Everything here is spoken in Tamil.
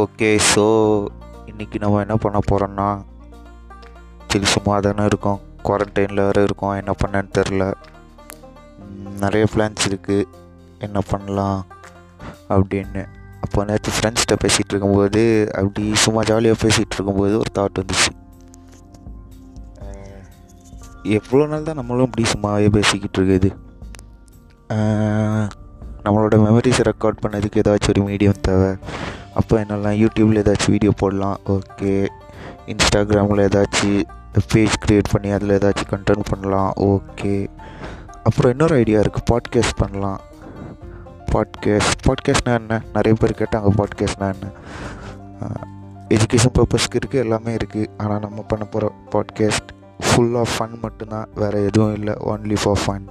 ஓகே ஸோ இன்றைக்கி நம்ம என்ன பண்ண போகிறோன்னா சரி சும்மா தானே இருக்கோம். குவாரண்டைனில் வேறு இருக்கோம். என்ன பண்ணேன்னு தெரில நிறைய பிளான்ஸ் இருக்குது என்ன பண்ணலாம் அப்படின்னு. அப்போ நேற்று ஃப்ரெண்ட்ஸ்கிட்ட பேசிகிட்டு இருக்கும்போது அப்படி சும்மா ஜாலியாக பேசிகிட்டு இருக்கும்போது ஒரு தாட் வந்துச்சு. எவ்வளோ நாள் தான் நம்மளும் இப்படி சும்மாவே பேசிக்கிட்டு இருக்குது? நம்மளோட மெமரிஸை ரெக்கார்ட் பண்ணதுக்கு ஏதாச்சும் ஒரு மீடியம் தேவை? அப்போ என்னெல்லாம் யூடியூப்பில் ஏதாச்சும் வீடியோ போடலாம் ஓகே இன்ஸ்டாகிராமில் ஏதாச்சும் பேஜ் க்ரியேட் பண்ணி அதில் ஏதாச்சும் கண்டென்ட் பண்ணலாம் ஓகே அப்புறம் இன்னொரு ஐடியா இருக்குது பாட்காஸ்ட் பண்ணலாம். பாட்காஸ்ட் பாட்காஸ்ட்னா என்ன? நிறைய பேர் கேட்டாங்க பாட்காஸ்ட்னா என்ன? எஜுகேஷன் பர்பஸ்க்கு இருக்குது எல்லாமே இருக்குது ஆனால் நம்ம பண்ண போகிற பாட்காஸ்ட் ஃபுல்லாக ஃபன் மட்டும்தான் வேறு எதுவும் இல்லை ஒன்லி ஃபார் ஃபன்